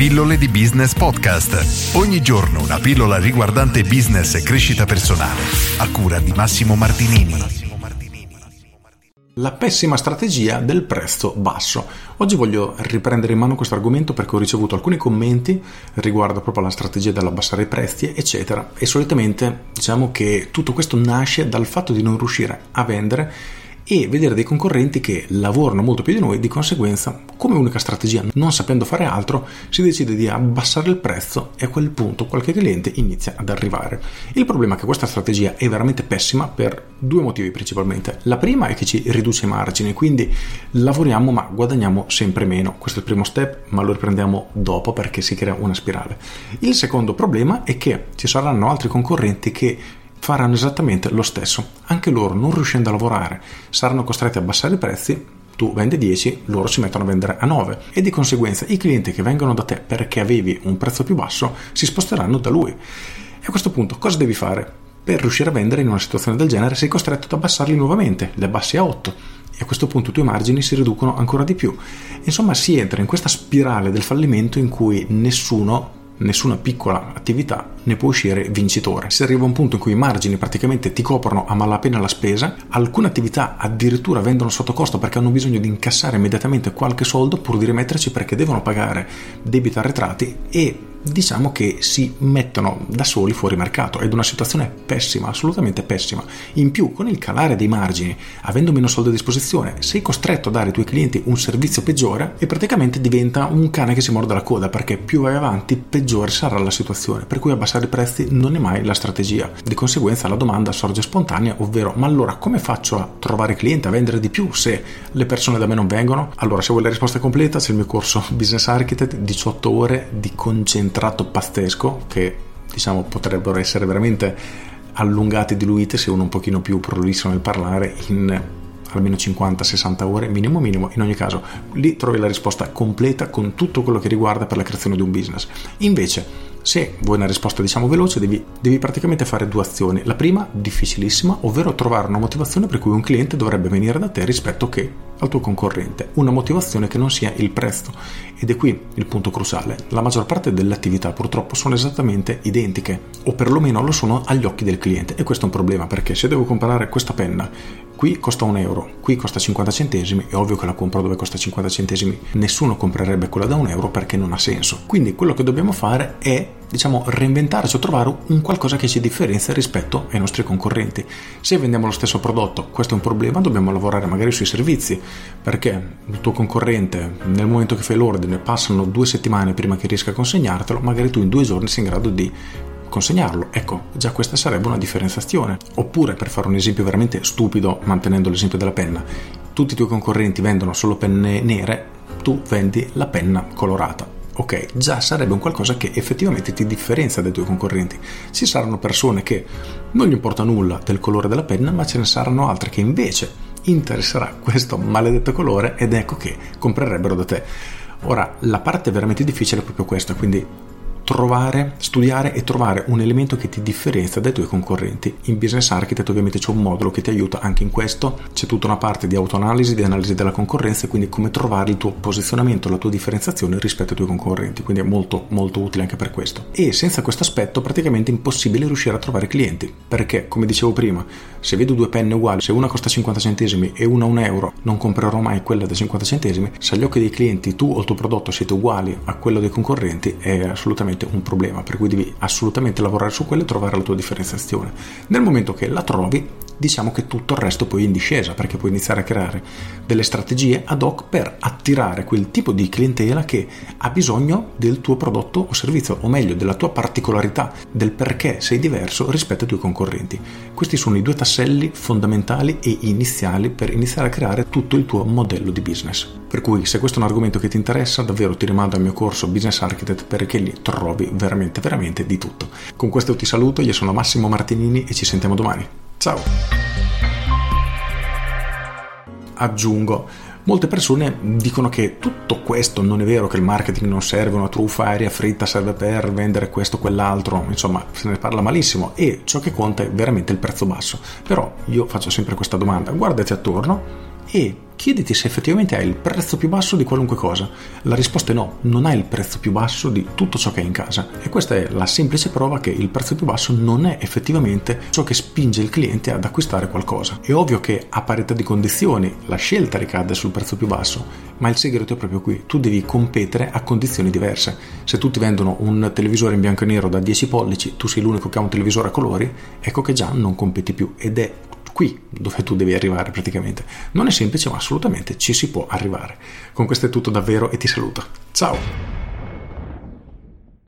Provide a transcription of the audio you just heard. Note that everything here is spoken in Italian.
Pillole di Business Podcast. Ogni giorno una pillola riguardante business e crescita personale. A cura di Massimo Martinini. La pessima strategia del prezzo basso. Oggi voglio riprendere in mano questo argomento perché ho ricevuto alcuni commenti riguardo proprio alla strategia dell'abbassare i prezzi, eccetera. E solitamente diciamo che tutto questo nasce dal fatto di non riuscire a vendere e vedere dei concorrenti che lavorano molto più di noi, di conseguenza, come unica strategia, non sapendo fare altro, si decide di abbassare il prezzo e a quel punto qualche cliente inizia ad arrivare. Il problema è che questa strategia è veramente pessima per due motivi principalmente. La prima è che ci riduce i margini, quindi lavoriamo ma guadagniamo sempre meno. Questo è il primo step, ma lo riprendiamo dopo perché si crea una spirale. Il secondo problema è che ci saranno altri concorrenti che faranno esattamente lo stesso. Anche loro, non riuscendo a lavorare, saranno costretti a abbassare i prezzi. Tu vendi 10, loro si mettono a vendere a 9 e di conseguenza i clienti che vengono da te perché avevi un prezzo più basso si sposteranno da lui. E a questo punto cosa devi fare? Per riuscire a vendere in una situazione del genere sei costretto ad abbassarli nuovamente, li abbassi a 8 e a questo punto i tuoi margini si riducono ancora di più. Insomma si entra in questa spirale del fallimento in cui nessuno nessuna piccola attività ne può uscire vincitore. Si arriva a un punto in cui i margini praticamente ti coprono a malapena la spesa, alcune attività addirittura vendono sotto costo perché hanno bisogno di incassare immediatamente qualche soldo pur di rimetterci perché devono pagare debiti arretrati e diciamo che si mettono da soli fuori mercato ed è una situazione pessima, assolutamente pessima. In più, con il calare dei margini, avendo meno soldi a disposizione, sei costretto a dare ai tuoi clienti un servizio peggiore e praticamente diventa un cane che si morde la coda perché più vai avanti peggiore sarà la situazione, per cui abbassare i prezzi non è mai la strategia. Di conseguenza la domanda sorge spontanea, ovvero ma allora come faccio a trovare clienti, a vendere di più se le persone da me non vengono? Allora, se vuoi la risposta completa, c'è il mio corso Business Architect, 18 ore di concentrazione tratto pazzesco che diciamo potrebbero essere veramente allungate e diluite se uno un pochino più prolisso nel parlare in almeno 50-60 ore minimo minimo. In ogni caso lì trovi la risposta completa con tutto quello che riguarda per la creazione di un business. Invece se vuoi una risposta diciamo veloce devi, devi, praticamente fare due azioni. La prima difficilissima ovvero trovare una motivazione per cui un cliente dovrebbe venire da te rispetto che al tuo concorrente. Una motivazione che non sia il prezzo. Ed è qui il punto cruciale. La maggior parte delle attività purtroppo sono esattamente identiche o perlomeno lo sono agli occhi del cliente. E questo è un problema perché se devo comprare questa penna qui costa un euro, qui costa 50 centesimi, è ovvio che la compro dove costa 50 centesimi, nessuno comprerebbe quella da un euro perché non ha senso. Quindi quello che dobbiamo fare è diciamo reinventarci o trovare un qualcosa che ci differenzia rispetto ai nostri concorrenti. Se vendiamo lo stesso prodotto, questo è un problema, dobbiamo lavorare magari sui servizi, perché il tuo concorrente nel momento che fai l'ordine passano due settimane prima che riesca a consegnartelo, magari tu in due giorni sei in grado di consegnarlo. Ecco, già questa sarebbe una differenziazione. Oppure, per fare un esempio veramente stupido, mantenendo l'esempio della penna, tutti i tuoi concorrenti vendono solo penne nere, tu vendi la penna colorata. Ok, già sarebbe un qualcosa che effettivamente ti differenzia dai tuoi concorrenti. Ci saranno persone che non gli importa nulla del colore della penna, ma ce ne saranno altre che invece interesserà questo maledetto colore ed ecco che comprerebbero da te. Ora, la parte veramente difficile è proprio questa, quindi trovare, studiare e trovare un elemento che ti differenzia dai tuoi concorrenti. In Business Architect ovviamente c'è un modulo che ti aiuta anche in questo, c'è tutta una parte di autoanalisi, di analisi della concorrenza e quindi come trovare il tuo posizionamento, la tua differenziazione rispetto ai tuoi concorrenti, quindi è molto molto utile anche per questo. E senza questo aspetto praticamente è impossibile riuscire a trovare clienti, perché come dicevo prima, se vedo due penne uguali, se una costa 50 centesimi e una un euro, non comprerò mai quella da 50 centesimi, se agli occhi dei clienti tu o il tuo prodotto siete uguali a quello dei concorrenti è assolutamente veramente un problema, per cui devi assolutamente lavorare su quello e trovare la tua differenziazione. Nel momento che la trovi, diciamo che tutto il resto poi è in discesa, perché puoi iniziare a creare delle strategie ad hoc per attirare quel tipo di clientela che ha bisogno del tuo prodotto o servizio, o meglio, della tua particolarità, del perché sei diverso rispetto ai tuoi concorrenti. Questi sono i due tasselli fondamentali e iniziali per iniziare a creare tutto il tuo modello di business. Per cui se questo è un argomento che ti interessa, davvero ti rimando al mio corso Business Architect perché lì trovi veramente veramente di tutto. Con questo ti saluto, io sono Massimo Martinini e ci sentiamo domani. Ciao! Aggiungo, Molte persone dicono che tutto questo non è vero, che il marketing non serve, una truffa aerea fritta serve per vendere questo o quell'altro, insomma se ne parla malissimo e ciò che conta è veramente il prezzo basso. Però io faccio sempre questa domanda, guardati attorno e chiediti se effettivamente hai il prezzo più basso di qualunque cosa. La risposta è no, non hai il prezzo più basso di tutto ciò che hai in casa. E questa è la semplice prova che il prezzo più basso non è effettivamente ciò che spinge il cliente ad acquistare qualcosa. È ovvio che a parità di condizioni la scelta ricade sul prezzo più basso, ma il segreto è proprio qui. Tu devi competere a condizioni diverse. Se tutti vendono un televisore in bianco e nero da 10 pollici, tu sei l'unico che ha un televisore a colori, ecco che già non competi più ed è qui dove tu devi arrivare praticamente. Non è semplice, ma assolutamente ci si può arrivare. Con questo è tutto davvero e ti saluto. Ciao!